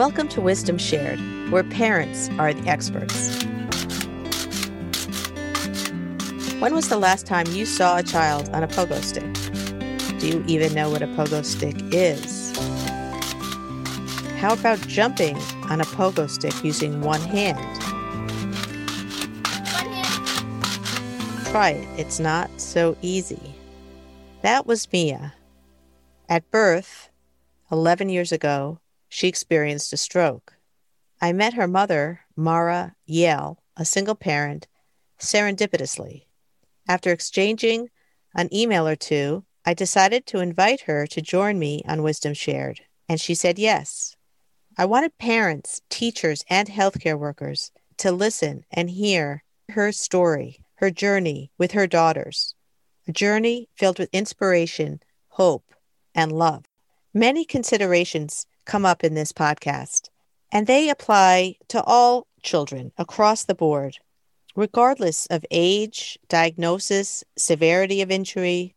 Welcome to Wisdom Shared, where parents are the experts. When was the last time you saw a child on a pogo stick? Do you even know what a pogo stick is? How about jumping on a pogo stick using one hand? One hand. Try it, it's not so easy. That was Mia. At birth, 11 years ago, she experienced a stroke. I met her mother, Mara Yale, a single parent, serendipitously. After exchanging an email or two, I decided to invite her to join me on Wisdom Shared, and she said yes. I wanted parents, teachers, and healthcare workers to listen and hear her story, her journey with her daughters, a journey filled with inspiration, hope, and love. Many considerations come up in this podcast, and they apply to all children across the board regardless of age, diagnosis, severity of injury,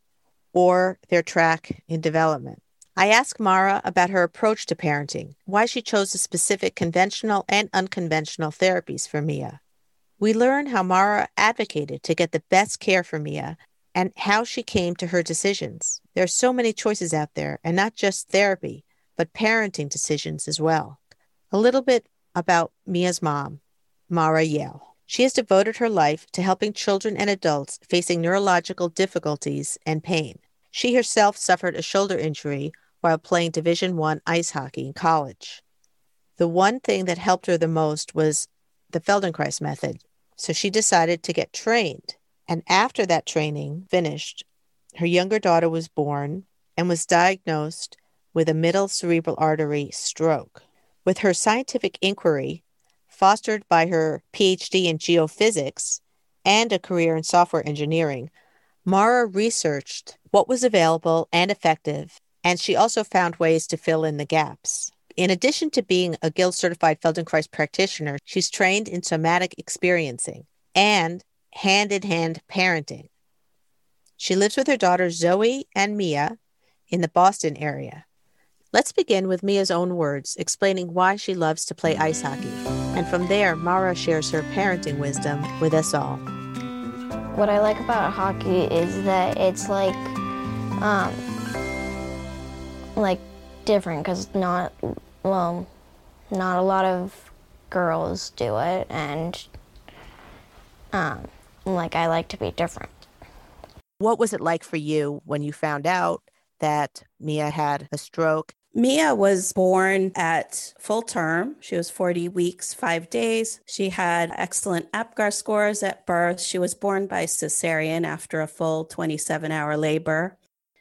or their track in development. I asked Mara about her approach to parenting, why she chose the specific conventional and unconventional therapies for Mia. We learn how Mara advocated to get the best care for Mia and how she came to her decisions. There are so many choices out there, and not just therapy, but parenting decisions as well. A little bit about Mia's mom, Mara Yale. She has devoted her life to helping children and adults facing neurological difficulties and pain. She herself suffered a shoulder injury while playing Division 1 ice hockey in college. The one thing that helped her the most was the Feldenkrais method, so she decided to get trained. And after that training finished, her younger daughter was born and was diagnosed with a middle cerebral artery stroke. With her scientific inquiry, fostered by her PhD in geophysics and a career in software engineering, Mara researched what was available and effective, and she also found ways to fill in the gaps. In addition to being a Guild certified Feldenkrais practitioner, she's trained in somatic experiencing and hand in hand parenting. She lives with her daughters Zoe and Mia in the Boston area. Let's begin with Mia's own words, explaining why she loves to play ice hockey. And from there, Mara shares her parenting wisdom with us all. What I like about hockey is that it's like, um, like different because not, well, not a lot of girls do it, and um, like I like to be different. What was it like for you when you found out that Mia had a stroke Mia was born at full term. She was 40 weeks, five days. She had excellent APGAR scores at birth. She was born by cesarean after a full 27 hour labor.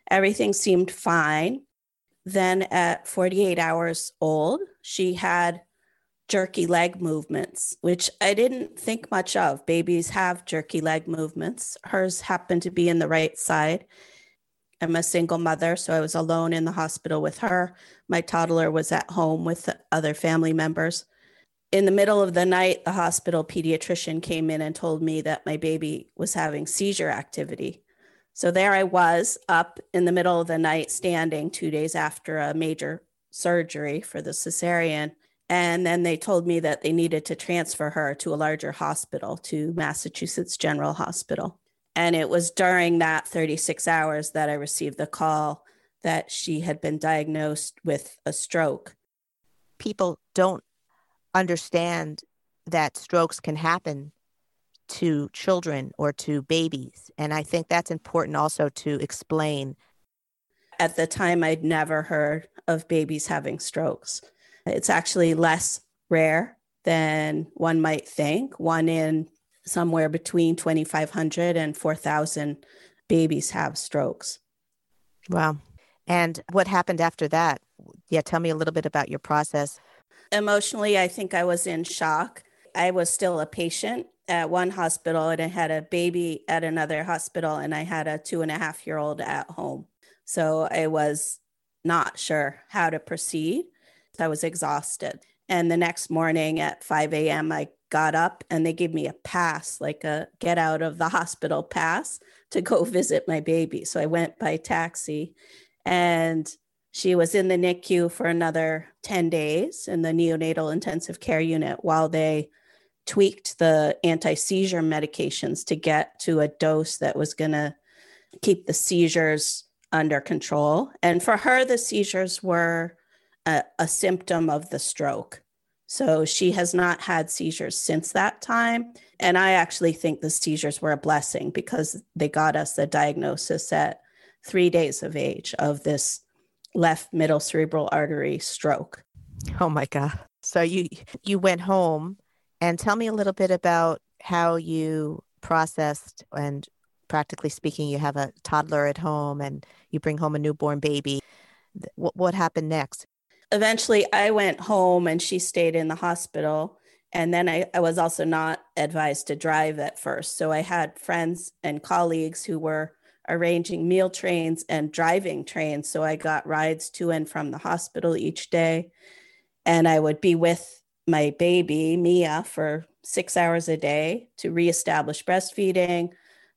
Everything seemed fine. Then at 48 hours old, she had jerky leg movements, which I didn't think much of. Babies have jerky leg movements. Hers happened to be in the right side. I'm a single mother, so I was alone in the hospital with her. My toddler was at home with other family members. In the middle of the night, the hospital pediatrician came in and told me that my baby was having seizure activity. So there I was up in the middle of the night, standing two days after a major surgery for the cesarean. And then they told me that they needed to transfer her to a larger hospital, to Massachusetts General Hospital. And it was during that 36 hours that I received the call that she had been diagnosed with a stroke. People don't understand that strokes can happen to children or to babies. And I think that's important also to explain. At the time, I'd never heard of babies having strokes. It's actually less rare than one might think. One in somewhere between 2,500 and 4,000 babies have strokes. Wow. And what happened after that? Yeah, tell me a little bit about your process. Emotionally, I think I was in shock. I was still a patient at one hospital and I had a baby at another hospital, and I had a two and a half year old at home. So I was not sure how to proceed. I was exhausted. And the next morning at 5 a.m., I got up and they gave me a pass, like a get out of the hospital pass to go mm-hmm. visit my baby. So I went by taxi and She was in the NICU for another 10 days in the neonatal intensive care unit while they tweaked the anti seizure medications to get to a dose that was going to keep the seizures under control. And for her, the seizures were a, a, symptom of the stroke. So she has not had seizures since that time. And I actually think the seizures were a blessing because they got us the diagnosis at three days of age of this left middle cerebral artery stroke. Oh my God. So you you went home and tell me a little bit about how you processed and practically speaking, you have a toddler at home and you bring home a newborn baby. What, what happened next? Eventually, I went home and she stayed in the hospital. And then I, I was also not advised to drive at first. So I had friends and colleagues who were arranging meal trains and driving trains. So I got rides to and from the hospital each day. And I would be with my baby, Mia, for six hours a day to reestablish breastfeeding,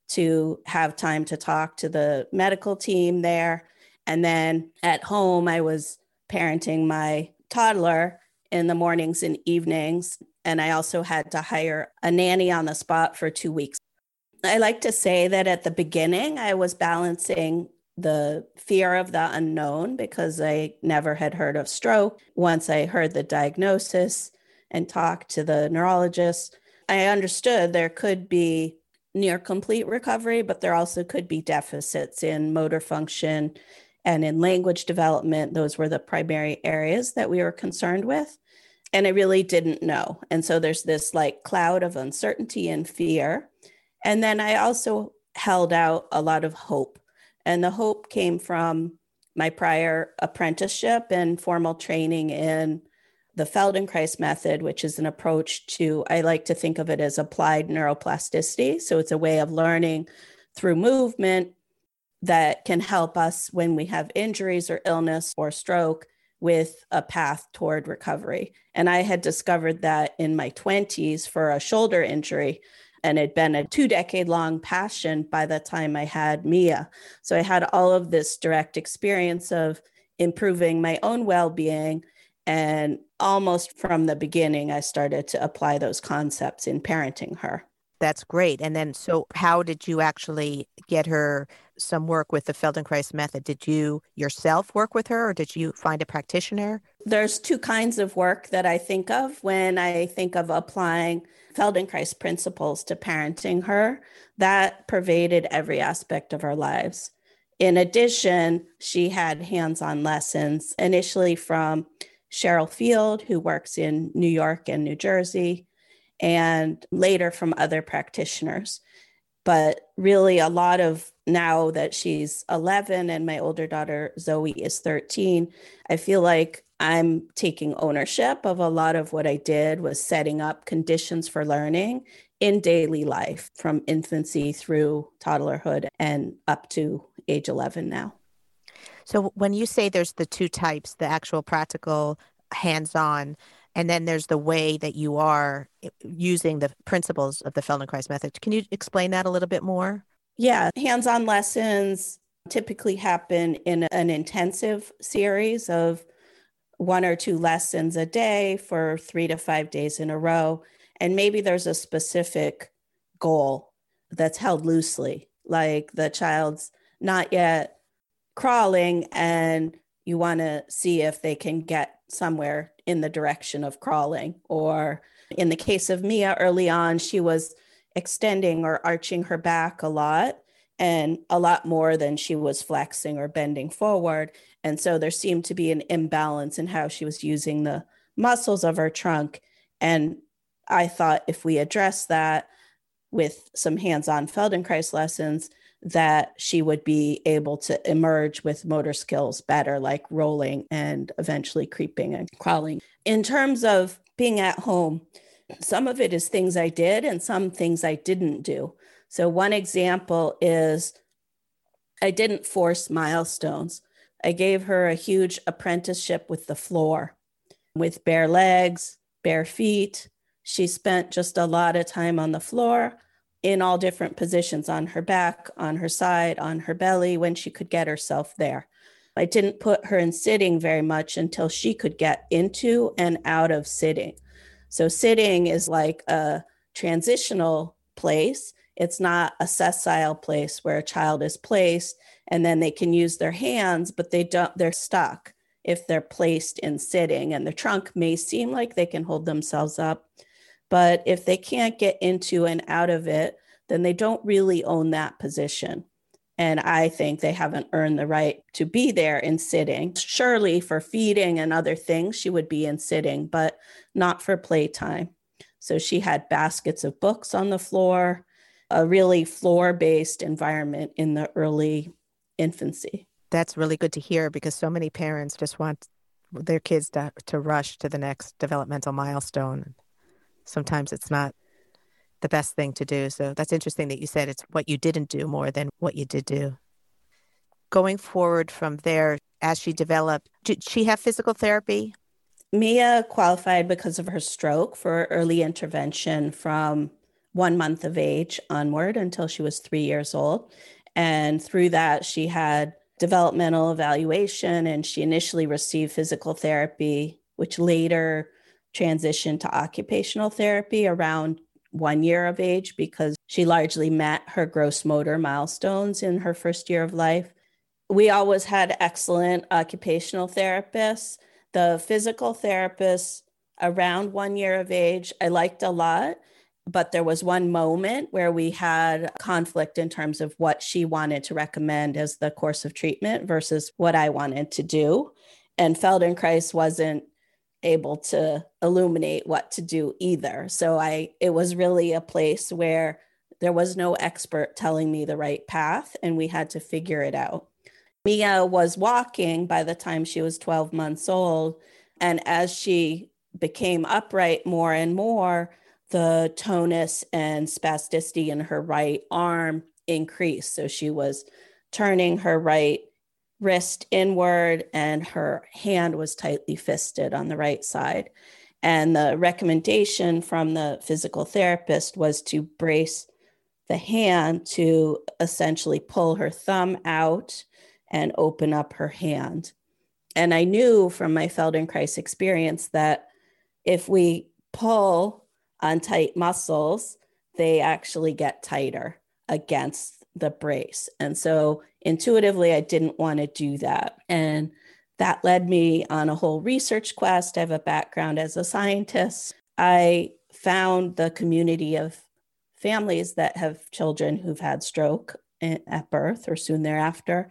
to have time to talk to the medical team there. And then at home, I was parenting my toddler in the mornings and evenings. And I also had to hire a nanny on the spot for two weeks. I like to say that at the beginning, I was balancing the fear of the unknown because I never had heard of stroke. Once I heard the diagnosis, and talked to the neurologist, I understood there could be near complete recovery, but there also could be deficits in motor function and in language development. Those were the primary areas that we were concerned with. And I really didn't know. And so there's this like cloud of uncertainty and fear. And then I also held out a lot of hope. And the hope came from my prior apprenticeship and formal training in the Feldenkrais method, which is an approach to, I like to think of it as applied neuroplasticity. So it's a way of learning through movement that can help us when we have injuries or illness or stroke with a path toward recovery. And I had discovered that in my 20s for a shoulder injury. And it had been a two decade long passion by the time I had Mia. So I had all of this direct experience of improving my own well being and almost from the beginning, I started to apply those concepts in parenting her. That's great. And then, so how did you actually get her some work with the Feldenkrais method? Did you yourself work with her or did you find a practitioner? There's two kinds of work that I think of when I think of applying Feldenkrais principles to parenting her. That pervaded every aspect of our lives. In addition, she had hands on lessons initially from Cheryl Field, who works in New York and New Jersey, and later from other practitioners. But really, a lot of now that she's 11 and my older daughter Zoe is 13, I feel like I'm taking ownership of a lot of what I did was setting up conditions for learning in daily life from infancy through toddlerhood and up to age 11 now. So when you say there's the two types, the actual practical hands-on and then there's the way that you are eh, using the principles of the Feldenkrais method. Can you explain that a little bit more? Yeah, hands-on lessons typically happen in an intensive series of one or two lessons a day for 3 to 5 days in a row and maybe there's a specific goal that's held loosely like the child's not yet crawling and you want to see if they can get somewhere in the direction of crawling. Or in the case of Mia early on, she was extending or arching her back a lot and a lot more than she was flexing or bending forward. And so there seemed to be an imbalance in how she was using the muscles of her trunk. And I thought if we address that with some hands on Feldenkrais lessons, that she would be able to emerge with motor skills better, like rolling and eventually creeping and crawling. In terms of being at home, some of it is things I did and some things I didn't do. So, one example is I didn't force milestones. I gave her a huge apprenticeship with the floor, with bare legs, bare feet. She spent just a lot of time on the floor in all different positions on her back, on her side, on her belly when she could get herself there. I didn't put her in sitting very much until she could get into and out of sitting. So, sitting is like a transitional place. It's not a sessile place where a child is placed and then they can use their hands, but they don't, they're stuck if they're placed in sitting. And the trunk may seem like they can hold themselves up, but if they can't get into and out of it, then they don't really own that position. And I think they haven't earned the right to be there in sitting. Surely for feeding and other things, she would be in sitting, but not for playtime. So she had baskets of books on the floor, a really floor based environment in the early infancy. That's really good to hear because so many parents just want their kids to, to rush to the next developmental milestone. Sometimes it's not the best thing to do. So that's interesting that you said it's what you didn't do more than what you did do. Going forward from there, as she developed, did she have physical therapy? Mia qualified because of her stroke for early intervention from one month of age onward until she was three years old. And through that, she had developmental evaluation and she initially received physical therapy, which later transitioned to occupational therapy around one year of age because she largely met her gross motor milestones in her first year of life. We always had excellent occupational therapists. The physical therapist around one year of age, I liked a lot, but there was one moment where we had conflict in terms of what she wanted to recommend as the course of treatment versus what I wanted to do. And Feldenkrais wasn't able to illuminate what to do either. So I it was really a place where there was no expert telling me the right path and we had to figure it out. Mia was walking by the time she was 12 months old and as she became upright more and more the tonus and spasticity in her right arm increased so she was turning her right wrist inward and her hand was tightly fisted on the right side. And the recommendation from the physical therapist was to brace the hand to essentially pull her thumb out and open up her hand. And I knew from my Feldenkrais experience that if we pull on tight muscles, they actually get tighter against the brace. And so intuitively, I didn't want to do that. And that led me on a whole research quest. I have a background as a scientist. I found the community of families that have children who've had stroke at birth or soon thereafter.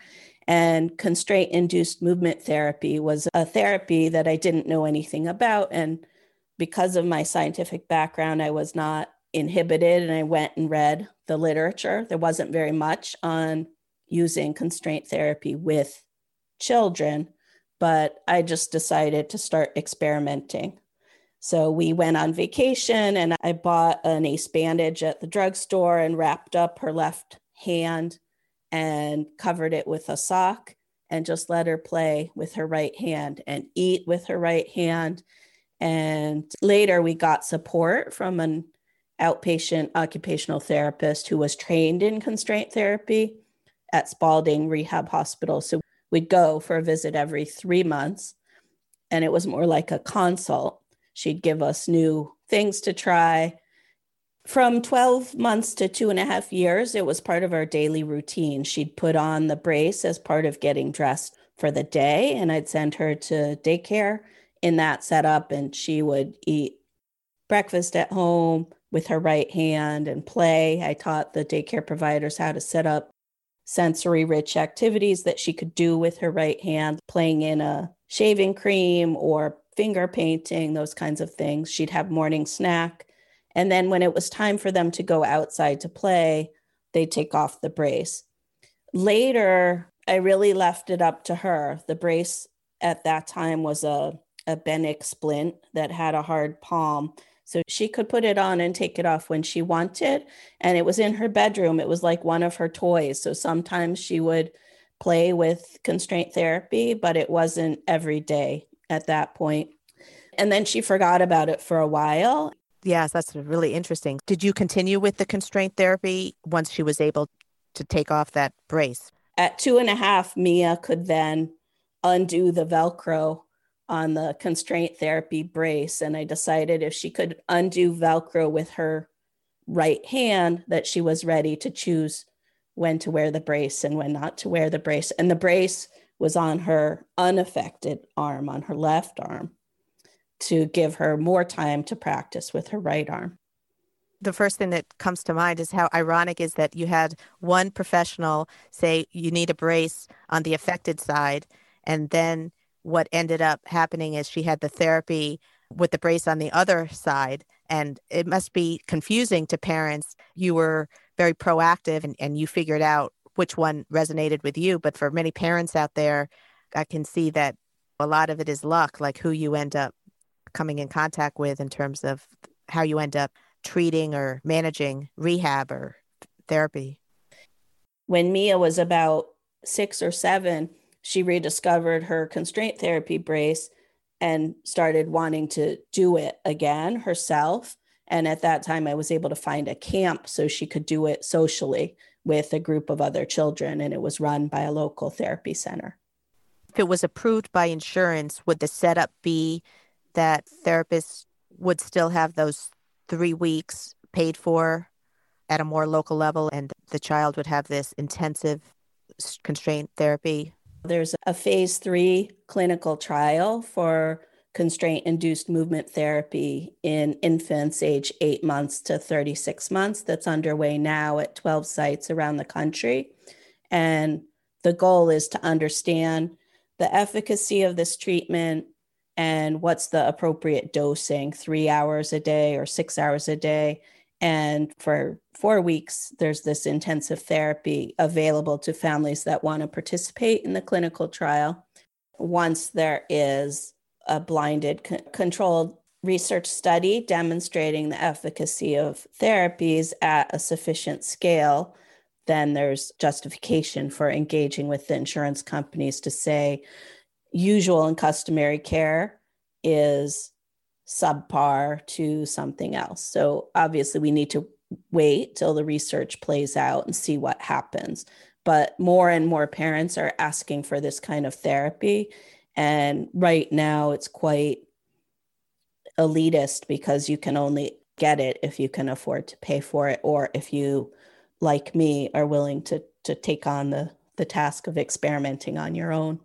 And constraint induced movement therapy was a therapy that I didn't know anything about. And because of my scientific background, I was not inhibited and I went and read the literature. There wasn't very much on using constraint therapy with children, but I just decided to start experimenting. So we went on vacation and I bought an ace bandage at the drugstore and wrapped up her left hand and covered it with a sock and just let her play with her right hand and eat with her right hand. And later we got support from an outpatient occupational therapist who was trained in constraint therapy at Spaulding Rehab Hospital. So we'd go for a visit every three months, and it was more like a consult. She'd give us new things to try. From 12 months to two and a half years, it was part of our daily routine. She'd put on the brace as part of getting dressed for the day, and I'd send her to daycare in that setup, and she would eat breakfast at home with her right hand and play. I taught the daycare providers how to set up sensory rich activities that she could do with her right hand, playing in a shaving cream or finger painting, those kinds of things. She'd have morning snack. And then when it was time for them to go outside to play, they'd take off the brace. Later, I really left it up to her. The brace at that time was a, a Benik splint that had a hard palm. So she could put it on and take it off when she wanted. And it was in her bedroom. It was like one of her toys. So sometimes she would play with constraint therapy, but it wasn't every day at that point. And then she forgot about it for a while. Yes, that's really interesting. Did you continue with the constraint therapy once she was able to take off that brace? At two and a half, Mia could then undo the Velcro on the constraint therapy brace. And I decided if she could undo Velcro with her right hand, that she was ready to choose when to wear the brace and when not to wear the brace. And the brace was on her unaffected arm, on her left arm, to give her more time to practice with her right arm. The first thing that comes to mind is how ironic is that you had one professional say you need a brace on the affected side, and then what ended up happening is she had the therapy with the brace on the other side. And it must be confusing to parents. You were very proactive and, and you figured out which one resonated with you. But for many parents out there, I can see that a lot of it is luck, like who you end up coming in contact with in terms of how you end up treating or managing rehab or therapy. When Mia was about six or seven, she rediscovered her constraint therapy brace and started wanting to do it again herself. And at that time, I was able to find a camp so she could do it socially with a group of other children, and it was run by a local therapy center. If it was approved by insurance, would the setup be that therapists would still have those three weeks paid for at a more local level, and the child would have this intensive constraint therapy there's a phase three clinical trial for constraint induced movement therapy in infants age eight months to 36 months that's underway now at 12 sites around the country. And the goal is to understand the efficacy of this treatment and what's the appropriate dosing three hours a day or six hours a day and for four weeks, there's this intensive therapy available to families that want to participate in the clinical trial. Once there is a blinded, c- controlled research study demonstrating the efficacy of therapies at a sufficient scale, then there's justification for engaging with the insurance companies to say usual and customary care is subpar to something else. So obviously, we need to wait till the research plays out and see what happens. But more and more parents are asking for this kind of therapy. And right now, it's quite elitist because you can only get it if you can afford to pay for it or if you like me are willing to to take on the the task of experimenting on your own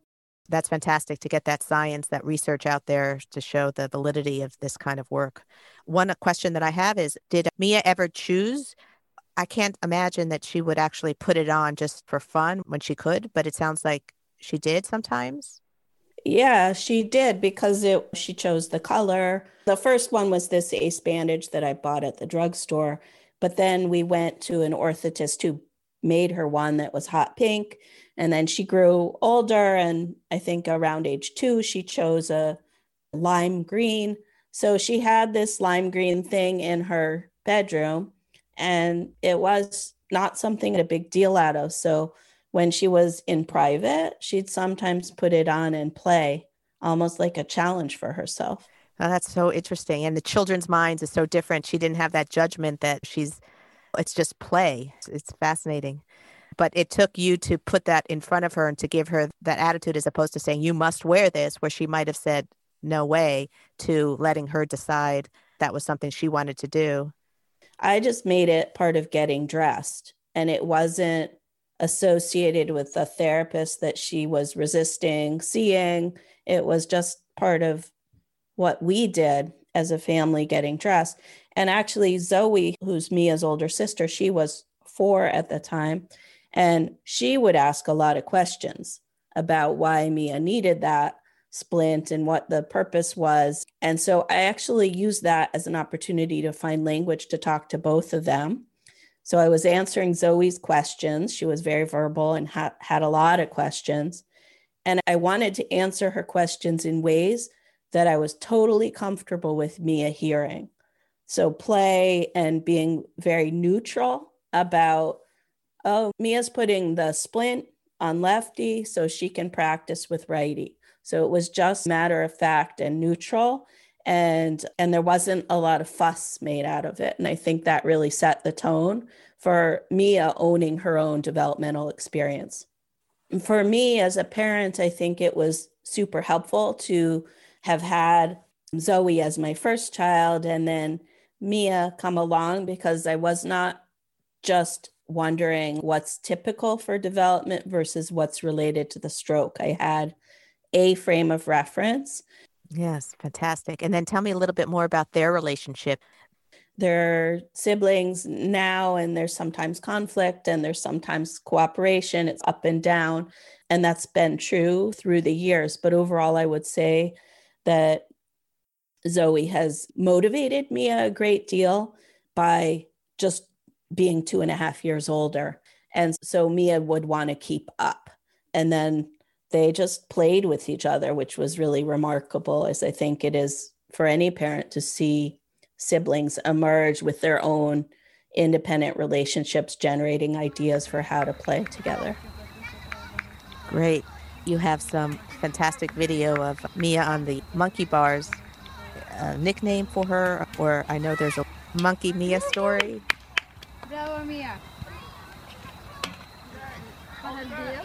that's fantastic to get that science, that research out there to show the validity of this kind of work. One uh, question that I have is Did Mia ever choose? I can't imagine that she would actually put it on just for fun when she could, but it sounds like she did sometimes. Yeah, she did because it she chose the color. The first one was this ace bandage that I bought at the drugstore, but then we went to an orthotist who made her one that was hot pink and then she grew older, and I think around age two, she chose a lime green. So she had this lime green thing in her bedroom, and it was not something a big deal out of. So when she was in private, she'd sometimes put it on and play, almost like a challenge for herself. Oh, that's so interesting. And the children's minds is so different. She didn't have that judgment that she's, it's just play. It's fascinating but it took you to put that in front of her and to give her that attitude as opposed to saying you must wear this where she might have said no way to letting her decide that was something she wanted to do. I just made it part of getting dressed and it wasn't associated with the therapist that she was resisting seeing. It was just part of what we did as a family getting dressed. And actually zoe who's mia's older sister she was four at the time and she would ask a lot of questions about why Mia needed that splint and what the purpose was. And so I actually used that as an opportunity to find language to talk to both of them. So I was answering Zoe's questions. She was very verbal and ha- had a lot of questions. And I wanted to answer her questions in ways that I was totally comfortable with Mia hearing. So play and being very neutral about oh, Mia's putting the splint on lefty so she can practice with righty. So it was just matter of fact and neutral and and there wasn't a lot of fuss made out of it and I think that really set the tone for Mia owning her own developmental experience. For me as a parent, I think it was super helpful to have had Zoe as my first child and then Mia come along because I was not just wondering what's typical for development versus what's related to the stroke. I had a frame of reference. Yes, fantastic. And then tell me a little bit more about their relationship. They're siblings now, and there's sometimes conflict and there's sometimes cooperation. It's up and down. And that's been true through the years. But overall, I would say that Zoe has motivated me a great deal by just being two and a half years older. And so Mia would want to keep up. And then they just played with each other, which was really remarkable, as I think it is for any parent to see siblings emerge with their own independent relationships, generating ideas for how to play together. Great. You have some fantastic video of Mia on the monkey bars. A nickname for her, or I know there's a monkey Mia story.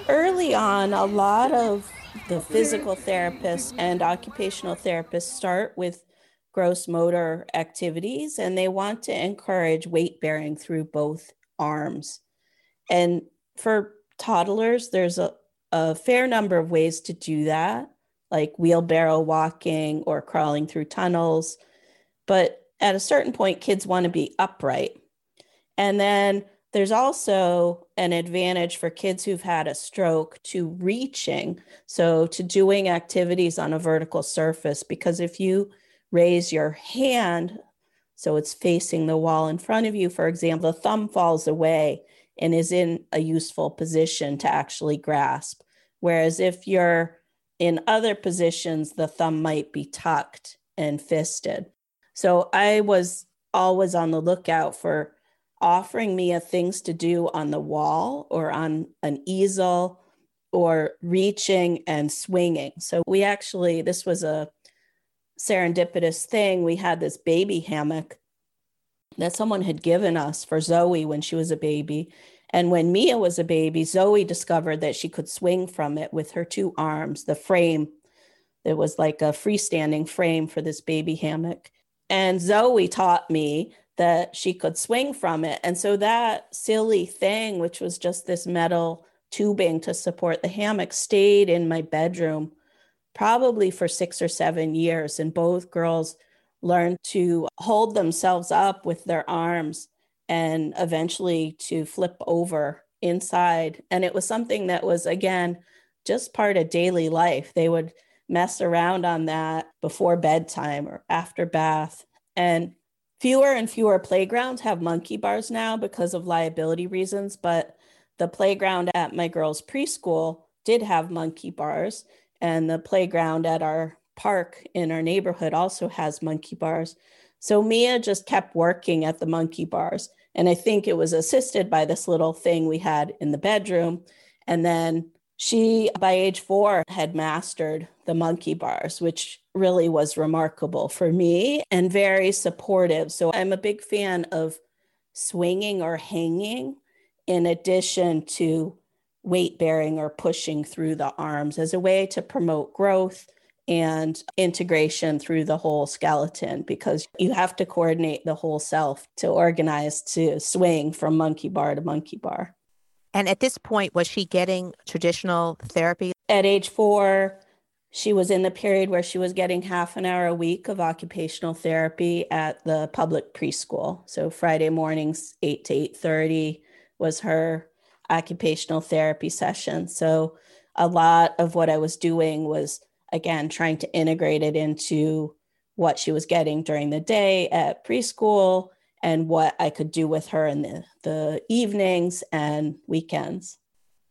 Early on, a lot of the physical therapists and occupational therapists start with gross motor activities and they want to encourage weight bearing through both arms. And for toddlers, there's a, a fair number of ways to do that, like wheelbarrow walking or crawling through tunnels. But at a certain point, kids want to be upright. And then there's also an advantage for kids who've had a stroke to reaching, so to doing activities on a vertical surface, because if you raise your hand so it's facing the wall in front of you, for example, the thumb falls away and is in a useful position to actually grasp. Whereas if you're in other positions, the thumb might be tucked and fisted. So I was always on the lookout for offering me Mia things to do on the wall or on an easel or reaching and swinging. So we actually, this was a serendipitous thing. We had this baby hammock that someone had given us for Zoe when she was a baby. And when Mia was a baby, Zoe discovered that she could swing from it with her two arms, the frame. It was like a freestanding frame for this baby hammock. And Zoe taught me that she could swing from it. And so that silly thing, which was just this metal tubing to support the hammock, stayed in my bedroom probably for six or seven years. And both girls learned to hold themselves up with their arms and eventually to flip over inside. And it was something that was, again, just part of daily life. They would mess around on that before bedtime or after bath. And fewer and fewer playgrounds have monkey bars now because of liability reasons, but the playground at my girls' preschool did have monkey bars, and the playground at our park in our neighborhood also has monkey bars. So Mia just kept working at the monkey bars. And I think it was assisted by this little thing we had in the bedroom. And then she, by age four, had mastered the monkey bars, which really was remarkable for me and very supportive. So I'm a big fan of swinging or hanging in addition to weight bearing or pushing through the arms as a way to promote growth and integration through the whole skeleton because you have to coordinate the whole self to organize to swing from monkey bar to monkey bar. And at this point, was she getting traditional therapy? At age four, she was in the period where she was getting half an hour a week of occupational therapy at the public preschool. So Friday mornings, 8 to 8:30 was her occupational therapy session. So a lot of what I was doing was again trying to integrate it into what she was getting during the day at preschool and what I could do with her in the, the evenings and weekends.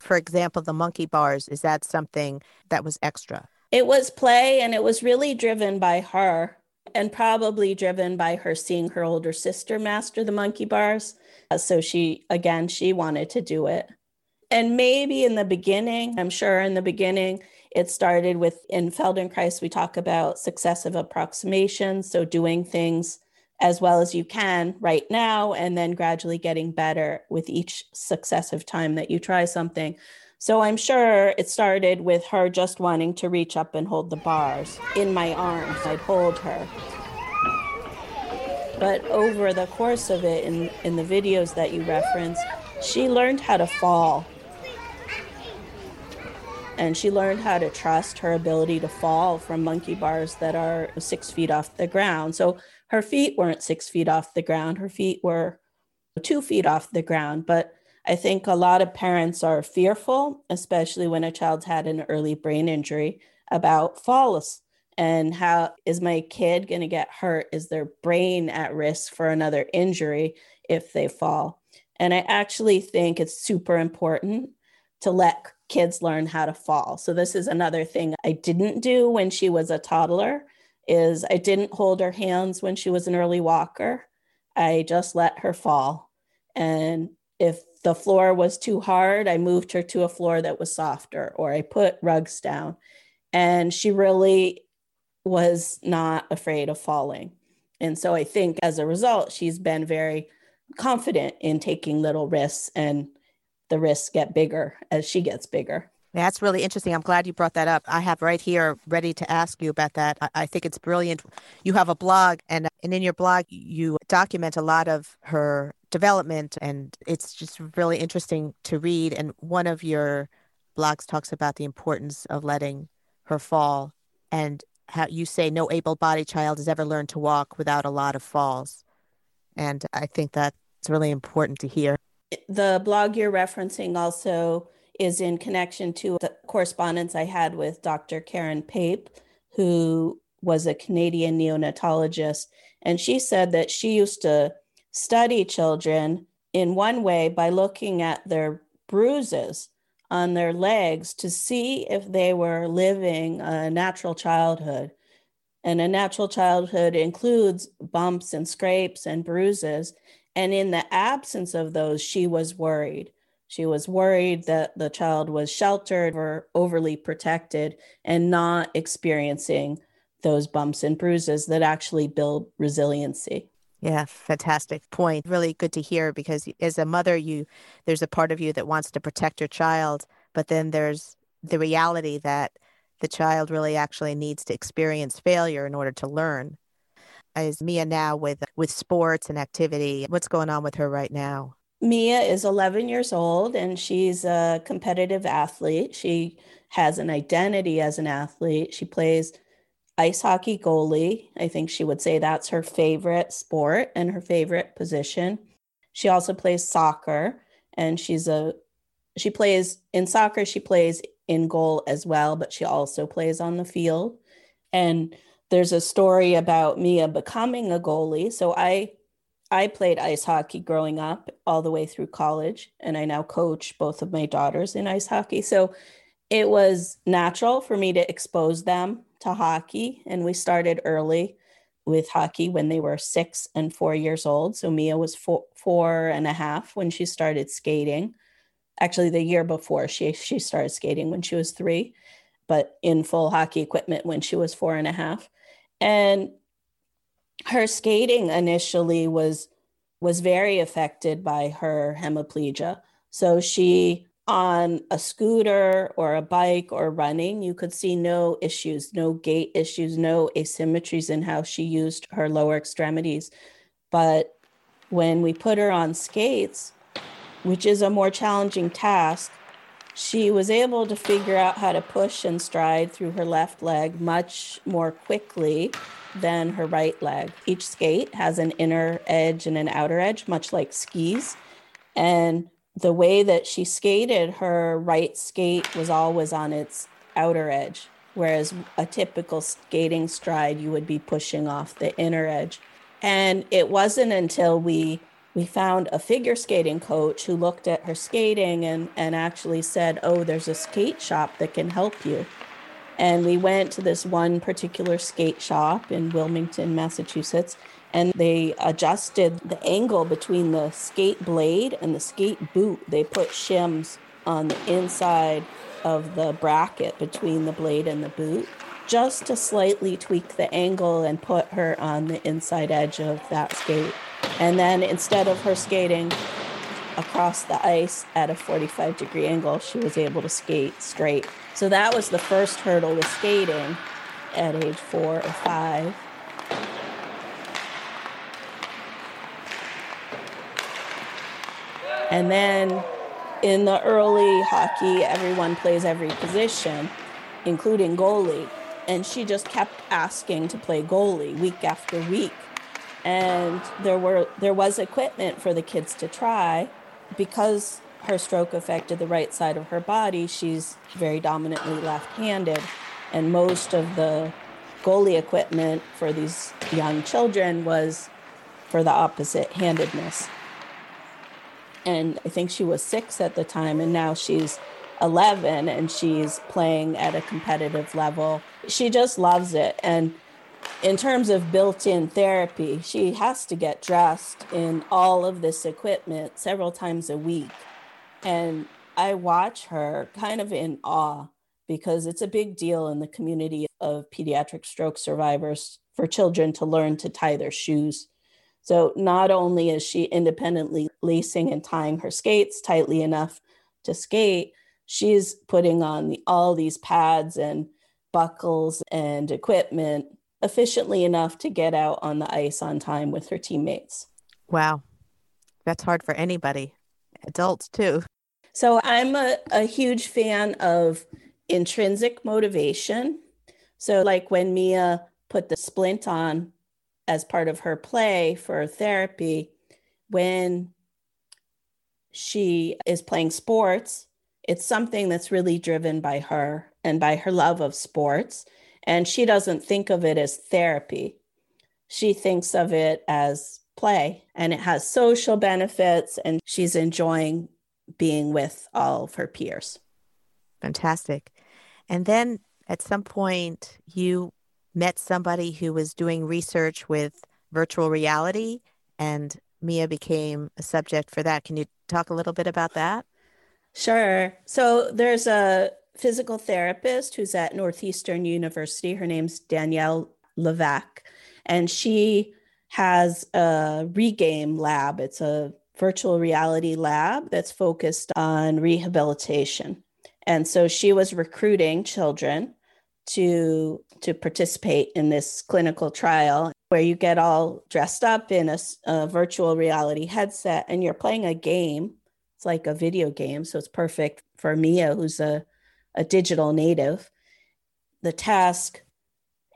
For example, the monkey bars, is that something that was extra? It was play and it was really driven by her and probably driven by her seeing her older sister master the monkey bars. Uh, so she, again, she wanted to do it. And maybe in the beginning, I'm sure in the beginning, it started with in Feldenkrais, we talk about successive approximations. So doing things as well as you can right now, and then gradually getting better with each successive time that you try something. So I'm sure it started with her just wanting to reach up and hold the bars in my arms. I'd hold her. But over the course of it, in, in the videos that you reference, she learned how to fall. And she learned how to trust her ability to fall from monkey bars that are six feet off the ground. So her feet weren't six feet off the ground, her feet were two feet off the ground. But I think a lot of parents are fearful, especially when a child's had an early brain injury, about falls and how is my kid going to get hurt? Is their brain at risk for another injury if they fall? And I actually think it's super important to let kids learn how to fall. So this is another thing I didn't do when she was a toddler is I didn't hold her hands when she was an early walker. I just let her fall. And if the floor was too hard, I moved her to a floor that was softer or I put rugs down. And she really was not afraid of falling. And so I think as a result, she's been very confident in taking little risks and the risks get bigger as she gets bigger. That's really interesting. I'm glad you brought that up. I have right here ready to ask you about that. I, I, think it's brilliant. You have a blog, and, and in your blog, you document a lot of her development, and it's just really interesting to read. And one of your blogs talks about the importance of letting her fall. And how you say no able-bodied child has ever learned to walk without a lot of falls, and I think that's really important to hear. The blog you're referencing also is in connection to the correspondence I had with Dr. Karen Pape, who was a Canadian neonatologist, and she said that she used to study children in one way by looking at their bruises on their legs to see if they were living a natural childhood. And a natural childhood includes bumps and scrapes and bruises. And in the absence of those, she was worried. She was worried that the child was sheltered or overly protected and not experiencing those bumps and bruises that actually build resiliency. Yeah, fantastic point. Really good to hear because as a mother, you there's a part of you that wants to protect your child, but then there's the reality that the child really actually needs to experience failure in order to learn. Is Mia now with with sports and activity? What's going on with her right now? Mia is 11 years old and she's a competitive athlete. She has an identity as an athlete. She plays ice hockey goalie. I think she would say that's her favorite sport and her favorite position. She also plays soccer and she's a she plays in soccer she plays in goal as well, but she also plays on the field. And there's a story about Mia becoming a goalie. So I I played ice hockey growing up all the way through college and I now coach both of my daughters in ice hockey. So it was natural for me to expose them to hockey. And we started early with hockey when they were six and four years old. So Mia was four, four and a half when she started skating. Actually, the year before she she started skating when she was three, but in full hockey equipment when she was four and a half. And her skating initially was was very affected by her hemiplegia. So she on a scooter or a bike or running, you could see no issues, no gait issues, no asymmetries in how she used her lower extremities. But when we put her on skates, which is a more challenging task, she was able to figure out how to push and stride through her left leg much more quickly than her right leg. Each skate has an inner edge and an outer edge, much like skis. And the way that she skated, her right skate was always on its outer edge, whereas a typical skating stride, you would be pushing off the inner edge. And it wasn't until we we found a figure skating coach who looked at her skating and, and actually said, Oh, there's a skate shop that can help you. And we went to this one particular skate shop in Wilmington, Massachusetts, and they adjusted the angle between the skate blade and the skate boot. They put shims on the inside of the bracket between the blade and the boot just to slightly tweak the angle and put her on the inside edge of that skate. And then instead of her skating across the ice at a 45 degree angle, she was able to skate straight. So that was the first hurdle with skating at age four or five. And then in the early hockey, everyone plays every position, including goalie. And she just kept asking to play goalie week after week. And there were there was equipment for the kids to try because her stroke affected the right side of her body. She's very dominantly left-handed, and most of the goalie equipment for these young children was for the opposite handedness and I think she was six at the time, and now she's 11 and she's playing at a competitive level. She just loves it. And in terms of built in therapy, she has to get dressed in all of this equipment several times a week. And I watch her kind of in awe because it's a big deal in the community of pediatric stroke survivors for children to learn to tie their shoes. So not only is she independently lacing and tying her skates tightly enough to skate, she's putting on the, all these pads and buckles and equipment efficiently enough to get out on the ice on time with her teammates. Wow. That's hard for anybody, adults too. So I'm a, a huge fan of intrinsic motivation. So, like when Mia put the splint on as part of her play for therapy when she is playing sports it's something that's really driven by her and by her love of sports. And she doesn't think of it as therapy. She thinks of it as play and it has social benefits and she's enjoying being with all of her peers. Fantastic. And then at some point you met somebody who was doing research with virtual reality, and Mia became a subject for that. Can you talk a little bit about that? Sure. So there's a physical therapist who's at Northeastern University. Her name's Danielle Levac, and she has a regame lab. It's a virtual reality lab that's focused on rehabilitation. And so she was recruiting children to to participate in this clinical trial where you get all dressed up in a, a, virtual reality headset and you're playing a game it's like a video game so it's perfect for mia who's a, a digital native the task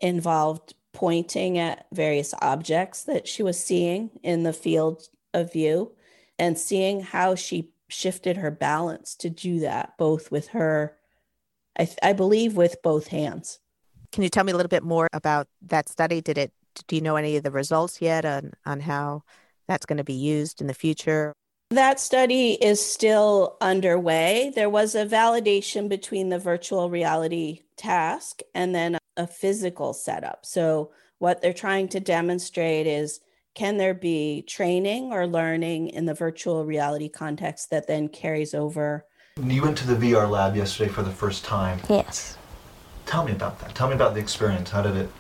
involved pointing at various objects that she was seeing in the field of view and seeing how she shifted her balance to do that both with her I, th- I believe with both hands. Can you tell me a little bit more about that study? Did it? Do you know any of the results yet on on how that's going to be used in the future? That study is still underway. There was a validation between the virtual reality task and then a physical setup. So, what they're trying to demonstrate is can there be training or learning in the virtual reality context that then carries over you went to the VR lab yesterday for the first time. Yes. Tell me about that. Tell me about the experience. How did it?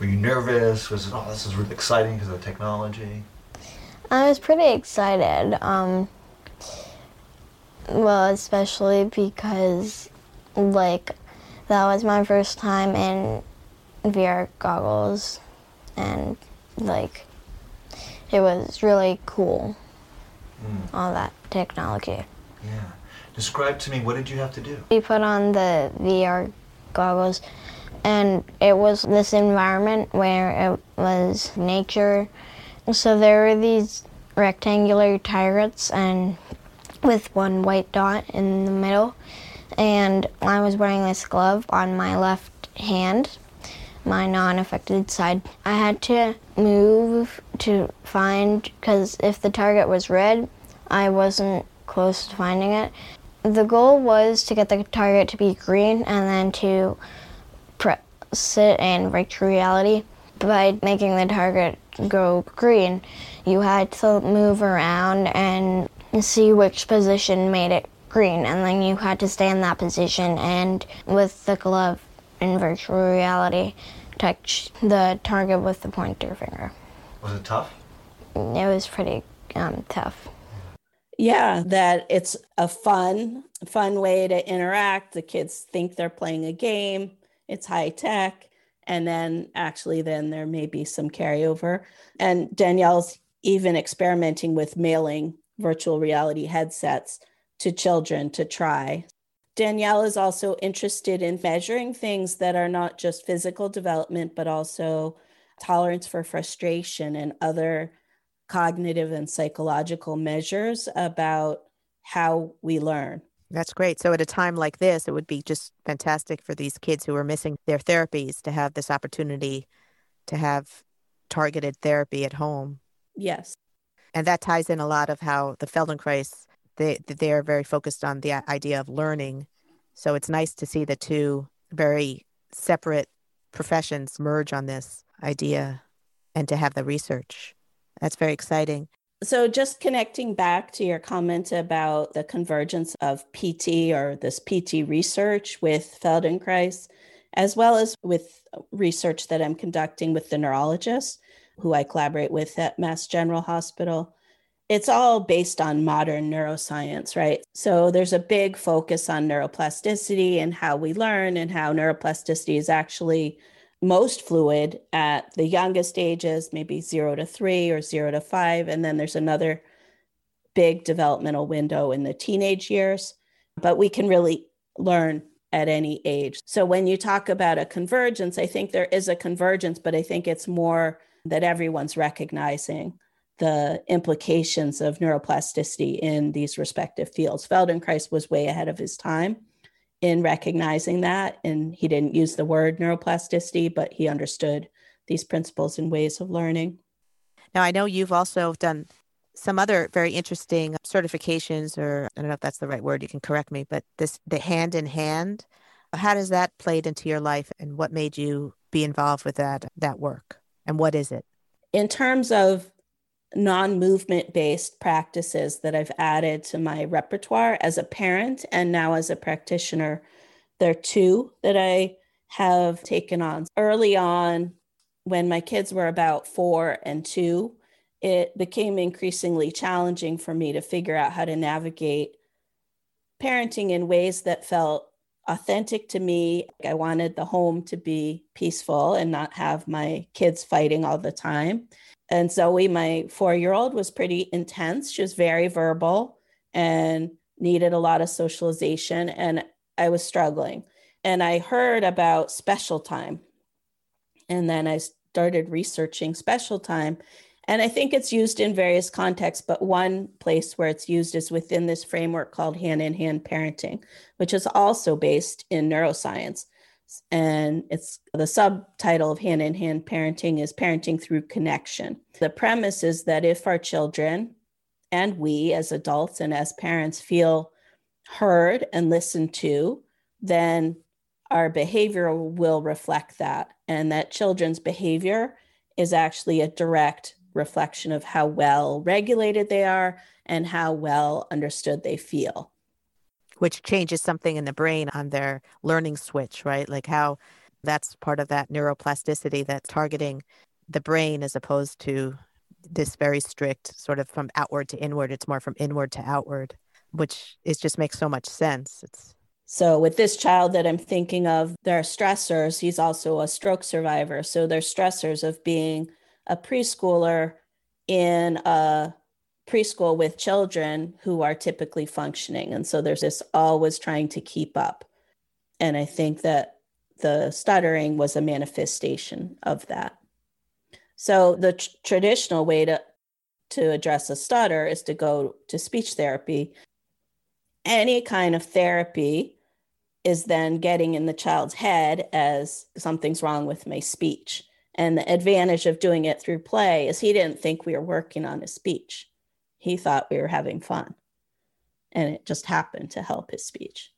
Were you nervous? Was it? Oh, this is really exciting because of the technology. I was pretty excited. Um, well, especially because, like, that was my first time in VR goggles, and like, it was really cool. Mm. All that technology. Yeah. Describe to me what did you have to do? We put on the VR goggles and it was this environment where it was nature. So there were these rectangular turrets and with one white dot in the middle. And I was wearing this glove on my left hand, my non affected side. I had to move to find, because if the target was red, I wasn't close to finding it. The goal was to get the target to be green and then to press it in virtual reality. By making the target go green, you had to move around and see which position made it green, and then you had to stay in that position and with the glove in virtual reality, touch the target with the pointer finger. Was it tough? It was pretty um, tough. Yeah, that it's a fun, fun way to interact. The kids think they're playing a game. It's high tech. And then actually, then there may be some carryover. And Danielle's even experimenting with mailing virtual reality headsets to children to try. Danielle is also interested in measuring things that are not just physical development, but also tolerance for frustration and other cognitive and psychological measures about how we learn. That's great. So, at a time like this, it would be just fantastic for these kids who are missing their therapies to have this opportunity to have targeted therapy at home. Yes. And that ties in a lot of how the Feldenkrais, they, they are very focused on the idea of learning. So, it's nice to see the two very separate professions merge on this idea and to have the research. That's very exciting. So, just connecting back to your comment about the convergence of PT or this PT research with Feldenkrais, as well as with research that I'm conducting with the neurologist who I collaborate with at Mass General Hospital, it's all based on modern neuroscience, right? So, there's a big focus on neuroplasticity and how we learn, and how neuroplasticity is actually most fluid at the youngest ages, maybe zero to three or zero to five. And then there's another big developmental window in the teenage years. But we can really learn at any age. So when you talk about a convergence, I think there is a convergence, but I think it's more that everyone's recognizing the implications of neuroplasticity in these respective fields. Feldenkrais was way ahead of his time in recognizing that. And he didn't use the word neuroplasticity, but he understood these principles and ways of learning. Now, I know you've also done some other very interesting certifications, or I don't know if that's the right word, you can correct me, but this the hand in hand. How does that played into your life and what made you be involved with that that work? And what is it? In terms of non movement based practices that I've added to my repertoire as a parent and now as a practitioner. There are two that I have taken on early on when my kids were about four and two. It became increasingly challenging for me to figure out how to navigate parenting in ways that felt authentic to me. I wanted the home to be peaceful and not have my kids fighting all the time. And Zoe, my four year old, was pretty intense. She was very verbal and needed a lot of socialization. And I was struggling. And I heard about special time. And then I started researching special time. And I think it's used in various contexts, but one place where it's used is within this framework called hand in hand parenting, which is also based in neuroscience. And it's the subtitle of hand in hand parenting is parenting through connection. The premise is that if our children and we as adults and as parents feel heard and listened to then our behavior will reflect that. And that children's behavior is actually a direct reflection of how well regulated they are and how well understood they feel which changes something in the brain on their learning switch, right? Like how that's part of that neuroplasticity that's targeting the brain as opposed to this very strict sort of from outward to inward. It's more from inward to outward, which is just makes so much sense. It's so with this child that I'm thinking of, there are stressors. He's also a stroke survivor. So there's stressors of being a preschooler in a preschool with children who are typically functioning. And so there's this always trying to keep up. And I think that the stuttering was a manifestation of that. So the tr- traditional way to to address a stutter is to go to speech therapy. Any kind of therapy is then getting in the child's head as something's wrong with my speech. And the advantage of doing it through play is he didn't think we were working on his speech. He thought we were having fun. And it just happened to help his speech.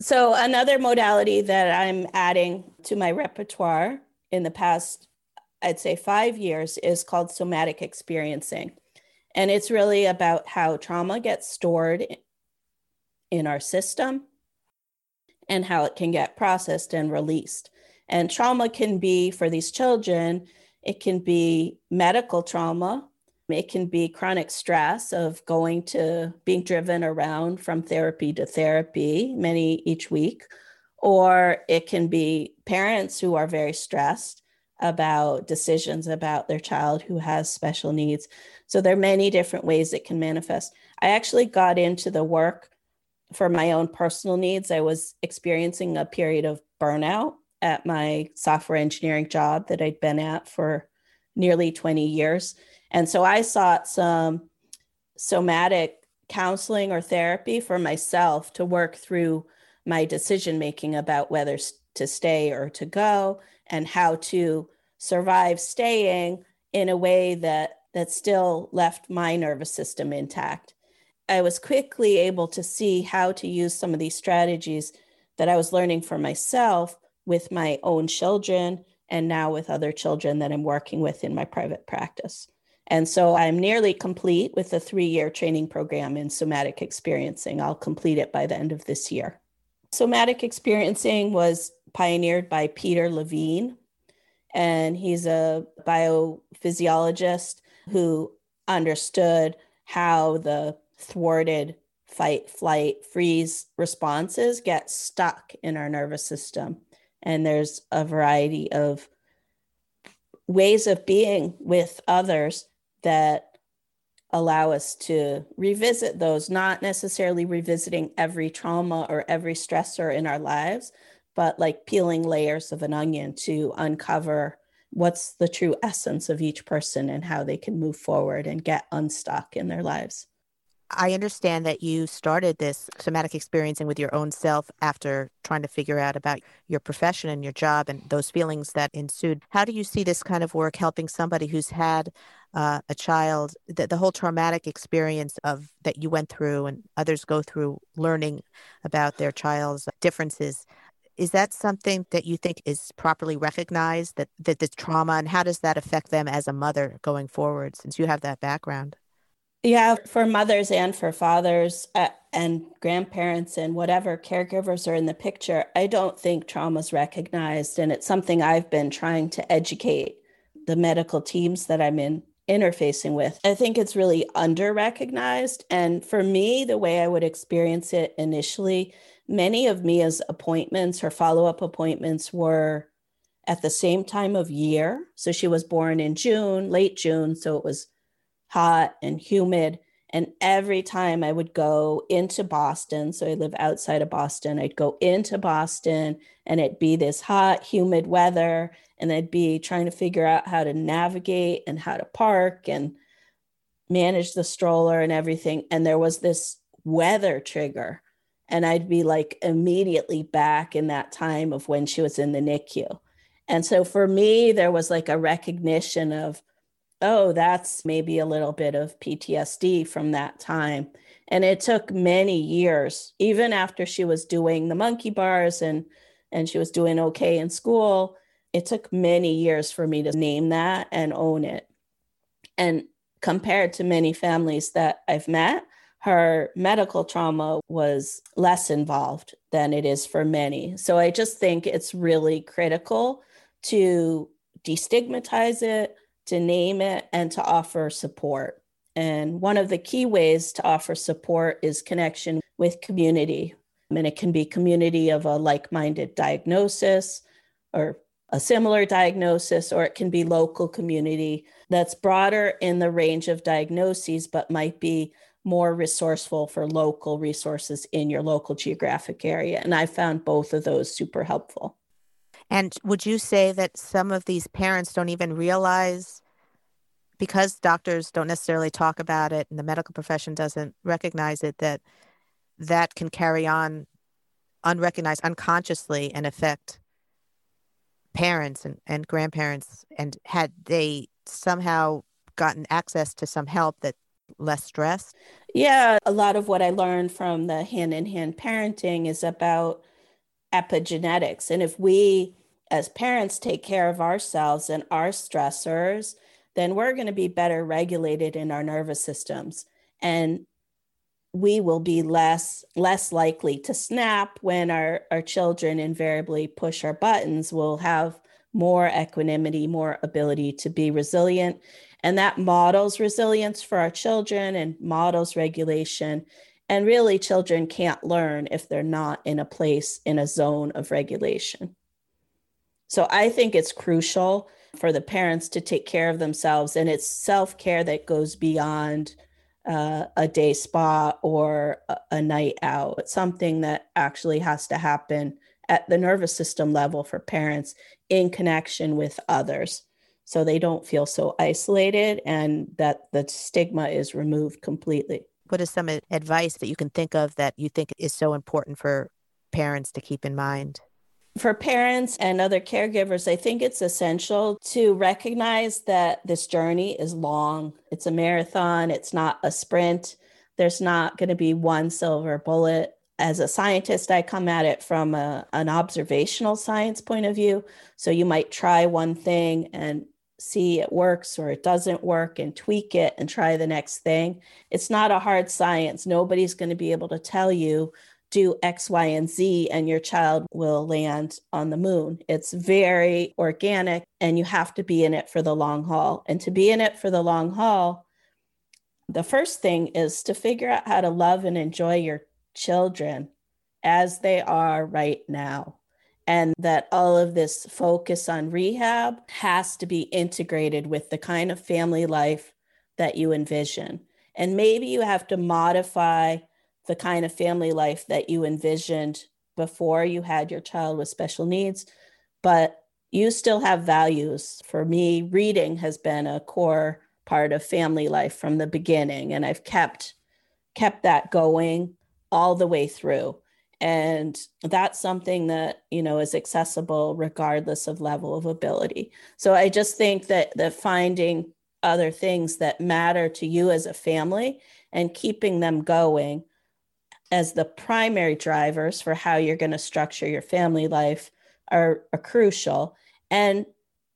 So, another modality that I'm adding to my repertoire in the past, I'd say five years, is called somatic experiencing. And it's really about how trauma gets stored in our system and how it can get processed and released. And trauma can be for these children, it can be medical trauma, It can be chronic stress of going to being driven around from therapy to therapy, many each week, or it can be parents who are very stressed about decisions about their child who has special needs. So there are many different ways it can manifest. I actually got into the work for my own personal needs. I was experiencing a period of burnout at my software engineering job that I'd been at for nearly 20 years. And so I sought some somatic counseling or therapy for myself to work through my decision making about whether to stay or to go and how to survive staying in a way that that still left my nervous system intact. I was quickly able to see how to use some of these strategies that I was learning for myself with my own children and now with other children that I'm working with in my private practice. And so I'm nearly complete with the three year training program in somatic experiencing. I'll complete it by the end of this year. Somatic experiencing was pioneered by Peter Levine, and he's a biophysiologist who understood how the thwarted fight, flight, freeze responses get stuck in our nervous system. And there's a variety of ways of being with others that allow us to revisit those, not necessarily revisiting every trauma or every stressor in our lives, but like peeling layers of an onion to uncover what's the true essence of each person and how they can move forward and get unstuck in their lives. I understand that you started this somatic experiencing with your own self after trying to figure out about your profession and your job and those feelings that ensued. How do you see this kind of work helping somebody who's had uh, a child, the, the whole traumatic experience of that you went through and others go through learning about their child's differences? Is that something that you think is properly recognized that, that the trauma and how does that affect them as a mother going forward since you have that background? Yeah, for mothers and for fathers uh, and grandparents and whatever caregivers are in the picture, I don't think trauma is recognized. And it's something I've been trying to educate the medical teams that I'm in interfacing with. I think it's really under recognized. And for me, the way I would experience it initially, many of Mia's appointments, her follow up appointments were at the same time of year. So she was born in June, late June. So it was hot and humid. And every time I would go into Boston, so I live outside of Boston, I'd go into Boston and it'd be this hot, humid weather. And I'd be trying to figure out how to navigate and how to park and manage the stroller and everything. And there was this weather trigger. And I'd be like immediately back in that time of when she was in the NICU. And so for me, there was like a recognition of, oh, that's maybe a little bit of PTSD from that time. And it took many years, even after she was doing the monkey bars and and she was doing okay in school. It took many years for me to name that and own it. And compared to many families that I've met, her medical trauma was less involved than it is for many. So I just think it's really critical to destigmatize it, to name it and to offer support. And one of the key ways to offer support is connection with community. And it can be community of a like minded diagnosis or a similar diagnosis, or it can be local community that's broader in the range of diagnoses, but might be more resourceful for local resources in your local geographic area. And I found both of those super helpful. And would you say that some of these parents don't even realize, because doctors don't necessarily talk about it and the medical profession doesn't recognize it, that that can carry on unrecognized, unconsciously, and affect parents and, and grandparents? And had they somehow gotten access to some help that less stress? Yeah, a lot of what I learned from the hand in hand parenting is about epigenetics. And if we as parents take care of ourselves and our stressors, then we're going to be better regulated in our nervous systems. And we will be less less likely to snap when our, our children invariably push our buttons. We'll have more equanimity, more ability to be resilient. And that models resilience for our children and models regulation. And really, children can't learn if they're not in a place, in a zone of regulation. So I think it's crucial for the parents to take care of themselves. And it's self care that goes beyond uh, a day spa or a, a night out. It's something that actually has to happen at the nervous system level for parents in connection with others so they don't feel so isolated and that the stigma is removed completely. What is some advice that you can think of that you think is so important for parents to keep in mind? For parents and other caregivers, I think it's essential to recognize that this journey is long. It's a marathon, it's not a sprint. There's not going to be one silver bullet. As a scientist, I come at it from a, an observational science point of view. So you might try one thing and see it works or it doesn't work and tweak it and try the next thing. It's not a hard science. Nobody's going to be able to tell you do X, Y, and Z, and your child will land on the moon. It's very organic, and you have to be in it for the long haul. And to be in it for the long haul, the first thing is to figure out how to love and enjoy your children as they are right now. And that all of this focus on rehab has to be integrated with the kind of family life that you envision. And maybe you have to modify the kind of family life that you envisioned before you had your child with special needs, but you still have values. For me, reading has been a core part of family life from the beginning, and I've kept kept that going all the way through. And that's something that, you know, is accessible regardless of level of ability. So I just think that that finding other things that matter to you as a family and keeping them going as the primary drivers for how you're going to structure your family life are, are crucial. And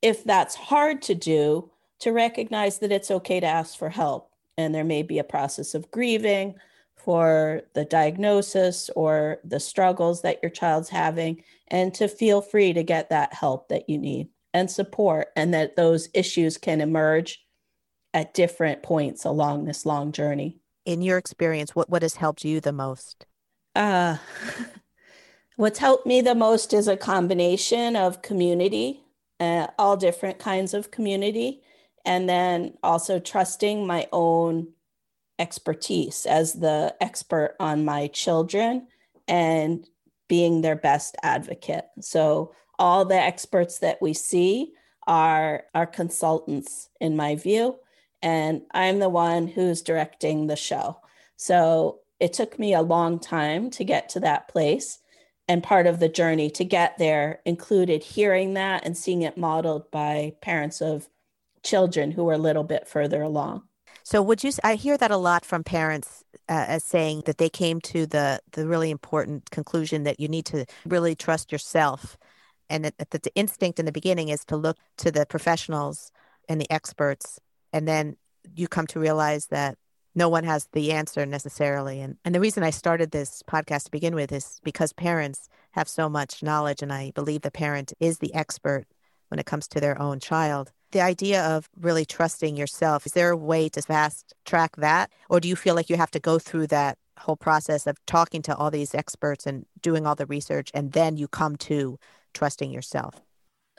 if that's hard to do, to recognize that it's okay to ask for help. And there may be a process of grieving for the diagnosis or the struggles that your child's having, and to feel free to get that help that you need and support, and that those issues can emerge at different points along this long journey in your experience, what, what has helped you the most? Uh, what's helped me the most is a combination of community, uh, all different kinds of community, and then also trusting my own expertise as the expert on my children and being their best advocate. So, all the experts that we see are, are consultants, in my view and I'm the one who's directing the show. So it took me a long time to get to that place. And part of the journey to get there included hearing that and seeing it modeled by parents of children who were a little bit further along. So would you I hear that a lot from parents uh, as saying that they came to the the really important conclusion that you need to really trust yourself and that, that the instinct in the beginning is to look to the professionals and the experts and then you come to realize that no one has the answer necessarily. And and the reason I started this podcast to begin with is because parents have so much knowledge and I believe the parent is the expert when it comes to their own child. The idea of really trusting yourself, is there a way to fast track that? Or do you feel like you have to go through that whole process of talking to all these experts and doing all the research and then you come to trusting yourself?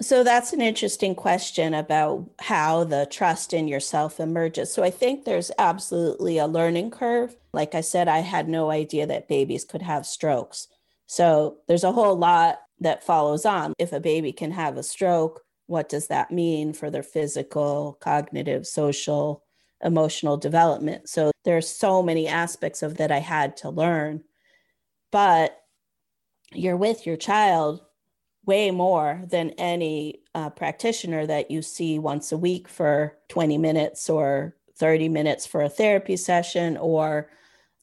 So that's an interesting question about how the trust in yourself emerges. So I think there's absolutely a learning curve. Like I said, I had no idea that babies could have strokes. So there's a whole lot that follows on. If a baby can have a stroke, what does that mean for their physical, cognitive, social, emotional development? So there's so many aspects of that I had to learn. But you're with your child way more than any uh, practitioner that you see once a week for 20 minutes or 30 minutes for a therapy session, or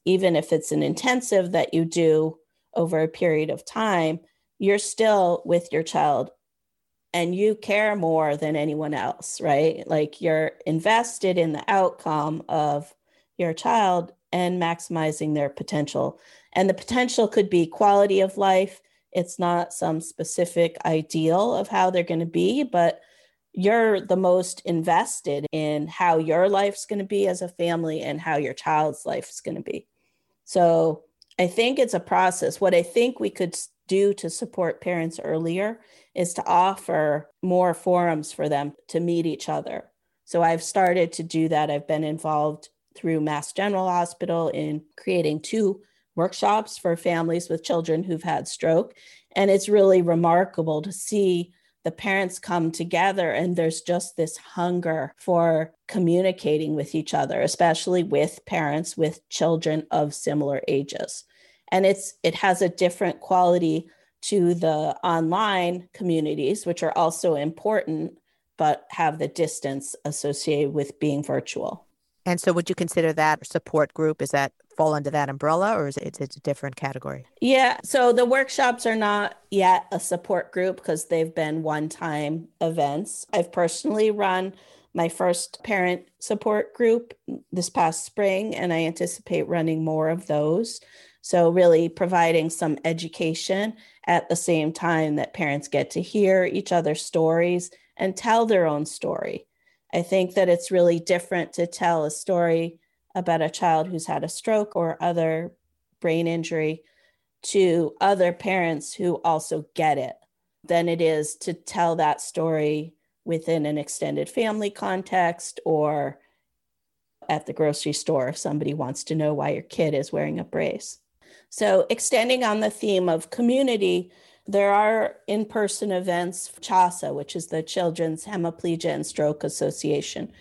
even if it's an intensive that you do over a period of time, you're still with your child and you care more than anyone else, right? Like you're invested in the outcome of your child and maximizing their potential. And the potential could be quality of life, It's not some specific ideal of how they're going to be, but you're the most invested in how your life's going to be as a family and how your child's life is going to be. So I think it's a process. What I think we could do to support parents earlier is to offer more forums for them to meet each other. So I've started to do that. I've been involved through Mass General Hospital in creating two workshops for families with children who've had stroke. And it's really remarkable to see the parents come together and there's just this hunger for communicating with each other especially with parents with children of similar ages. And it's it has a different quality to the online communities which are also important but have the distance associated with being virtual. And so would you consider that a support group? Is that fall under that umbrella or is it it's a different category? Yeah, so the workshops are not yet a support group because they've been one-time events. I've personally run my first parent support group this past spring and I anticipate running more of those. So really providing some education at the same time that parents get to hear each other's stories and tell their own story. I think that it's really different to tell a story about a child who's had a stroke or other brain injury to other parents who also get it than it is to tell that story within an extended family context or at the grocery store if somebody wants to know why your kid is wearing a brace. So, extending on the theme of community, there are in person events, CHASA, which is the Children's Hemiplegia and Stroke Association.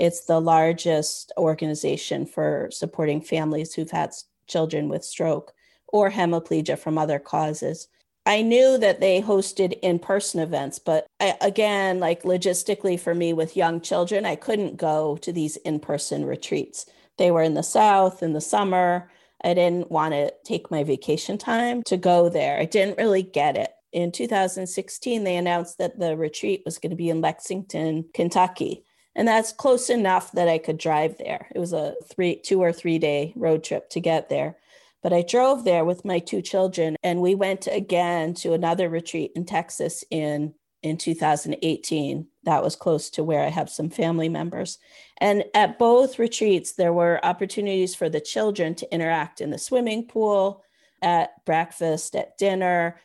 It's the largest organization for supporting families who've had children with stroke or hemiplegia from other causes. I knew that they hosted in person events, but I, again, like logistically for me with young children, I couldn't go to these in person retreats. They were in the South in the summer. I didn't want to take my vacation time to go there. I didn't really get it. In 2016, they announced that the retreat was going to be in Lexington, Kentucky. And that's close enough that I could drive there. It was a three, two or three day road trip to get there. But I drove there with my two children, and we went again to another retreat in Texas in in 2018. That was close to where I have some family members. And at both retreats, there were opportunities for the children to interact in the swimming pool, at breakfast, at dinner,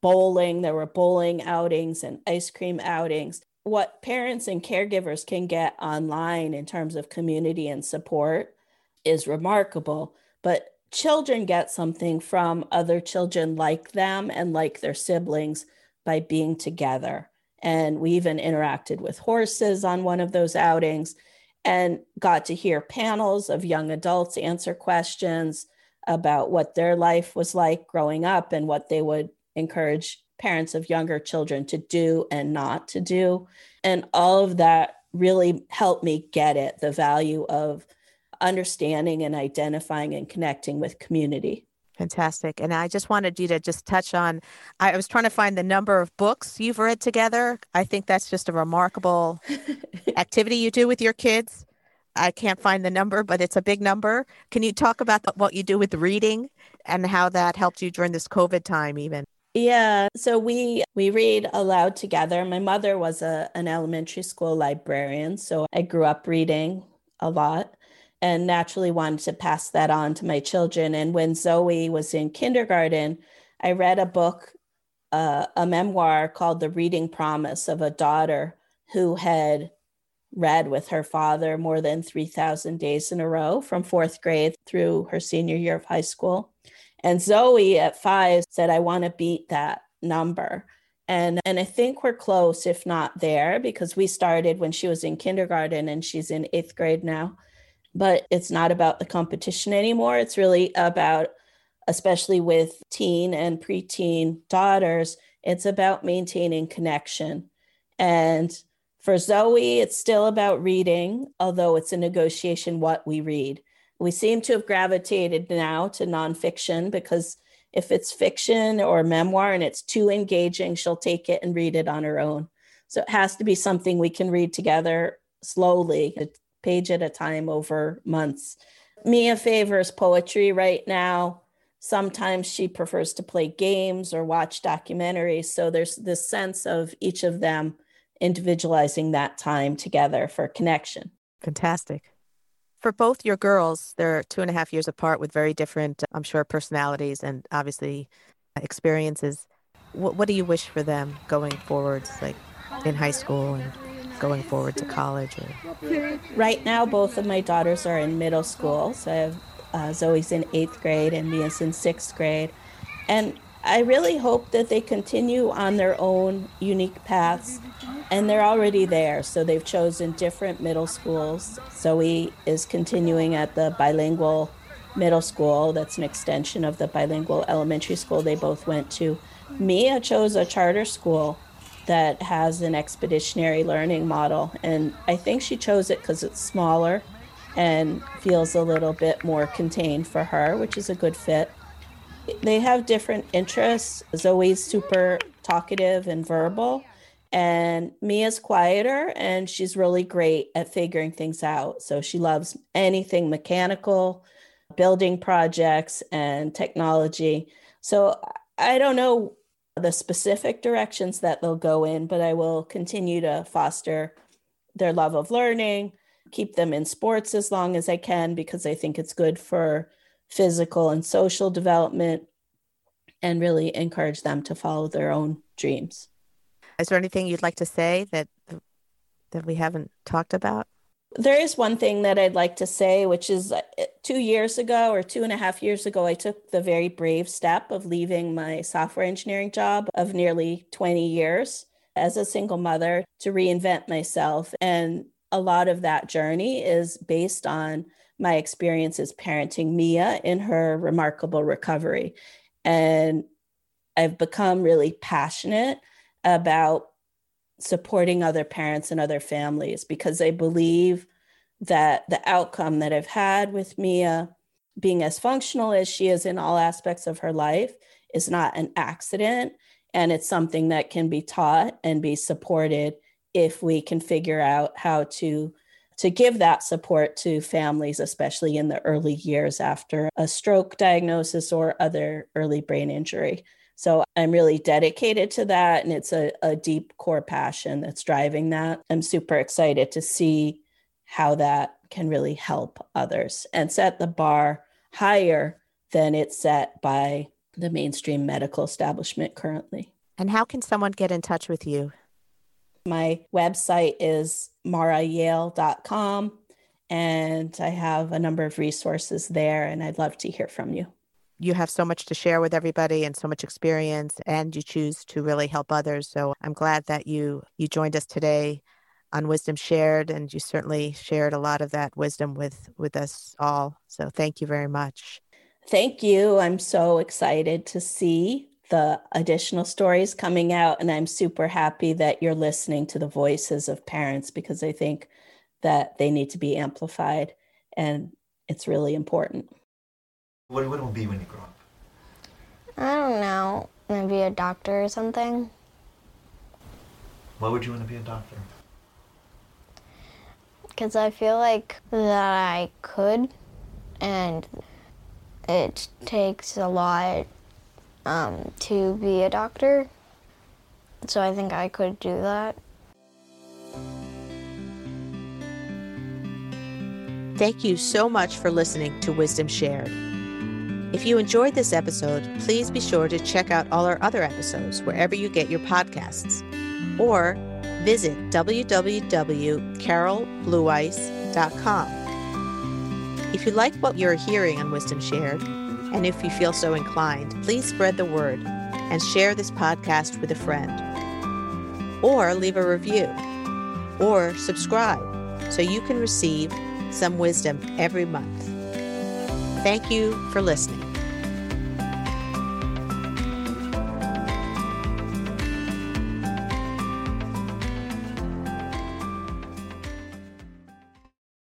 bowling. There were bowling outings and ice cream outings. What parents and caregivers can get online in terms of community and support is remarkable. But children get something from other children like them and like their siblings by being together. And we even interacted with horses on one of those outings and got to hear panels of young adults answer questions about what their life was like growing up and what they would encourage parents of younger children to do and not to do. And all of that really helped me get it the value of understanding and identifying and connecting with community. Fantastic. And I just wanted you to just touch on I was trying to find the number of books you've read together. I think that's just a remarkable activity you do with your kids. I can't find the number, but it's a big number. Can you talk about what you do with reading and how that helped you during this COVID time even? Yeah, so we we read aloud together. My mother was a an elementary school librarian, so I grew up reading a lot and naturally wanted to pass that on to my children. And when Zoe was in kindergarten, I read a book, uh, a memoir called The Reading Promise of a daughter who had read with her father more than 3,000 days in a row from fourth grade through her senior year of high school. And Zoe at five said, I want to beat that number. And, and I think we're close, if not there, because we started when she was in kindergarten and she's in eighth grade now but it's not about the competition anymore. It's really about, especially with teen and preteen daughters, it's about maintaining connection. And for Zoe, it's still about reading, although it's a negotiation what we read. We seem to have gravitated now to nonfiction because if it's fiction or memoir and it's too engaging, she'll take it and read it on her own. So it has to be something we can read together slowly a page at a time over months. Mia favors poetry right now. Sometimes she prefers to play games or watch documentaries. So there's this sense of each of them individualizing that time together for connection. Fantastic. For both your girls, they're two and a half years apart with very different, I'm sure, personalities and obviously experiences. What, what do you wish for them going forwards, like in high school and going forward to college? Or... Right now, both of my daughters are in middle school. So I have uh, Zoe's in eighth grade and Mia's in sixth grade. And I really hope that they continue on their own unique paths. And they're already there. So they've chosen different middle schools. Zoe is continuing at the bilingual middle school. That's an extension of the bilingual elementary school they both went to. Mia chose a charter school that has an expeditionary learning model. And I think she chose it because it's smaller and feels a little bit more contained for her, which is a good fit. They have different interests. Zoe's super talkative and verbal, and Mia's quieter, and she's really great at figuring things out. So she loves anything mechanical, building projects, and technology. So I don't know the specific directions that they'll go in, but I will continue to foster their love of learning keep them in sports as long as I can because I think it's good for physical and social development and really encourage them to follow their own dreams. Is there anything you'd like to say that that we haven't talked about? There is one thing that I'd like to say, which is uh, two years ago or two and a half years ago, I took the very brave step of leaving my software engineering job of nearly 20 years as a single mother to reinvent myself. And a lot of that journey is based on my experiences parenting Mia in her remarkable recovery. And I've become really passionate about supporting other parents and other families because I believe that the outcome that I've had with Mia being as functional as she is in all aspects of her life is not an accident. And it's something that can be taught and be supported if we can figure out how to to give that support to families especially in the early years after a stroke diagnosis or other early brain injury. So i'm really dedicated to that and it's a, a deep core passion that's driving that. I'm super excited to see how that can really help others and set the bar higher than it's set by the mainstream medical establishment currently. And how can someone get in touch with you my website is marayale.com, and I have a number of resources there, and I'd love to hear from you. You have so much to share with everybody and so much experience, and you choose to really help others. So I'm glad that you you joined us today on Wisdom Shared, and you certainly shared a lot of that wisdom with with us all. So thank you very much. Thank you. I'm so excited to see the additional stories coming out. And I'm super happy that you're listening to the voices of parents because I think that they need to be amplified and it's really important. What, what will be when you grow up? I don't know. Maybe a doctor or something. Why would you want to be a doctor? Because I feel like that I could, and it takes a lot um, to be a doctor. So I think I could do that. Thank you so much for listening to Wisdom Shared. If you enjoyed this episode, please be sure to check out all our other episodes wherever you get your podcasts or visit www.carolblueice.com. If you like what you're hearing on Wisdom Shared, and if you feel so inclined, please spread the word and share this podcast with a friend. Or leave a review. Or subscribe so you can receive some wisdom every month. Thank you for listening.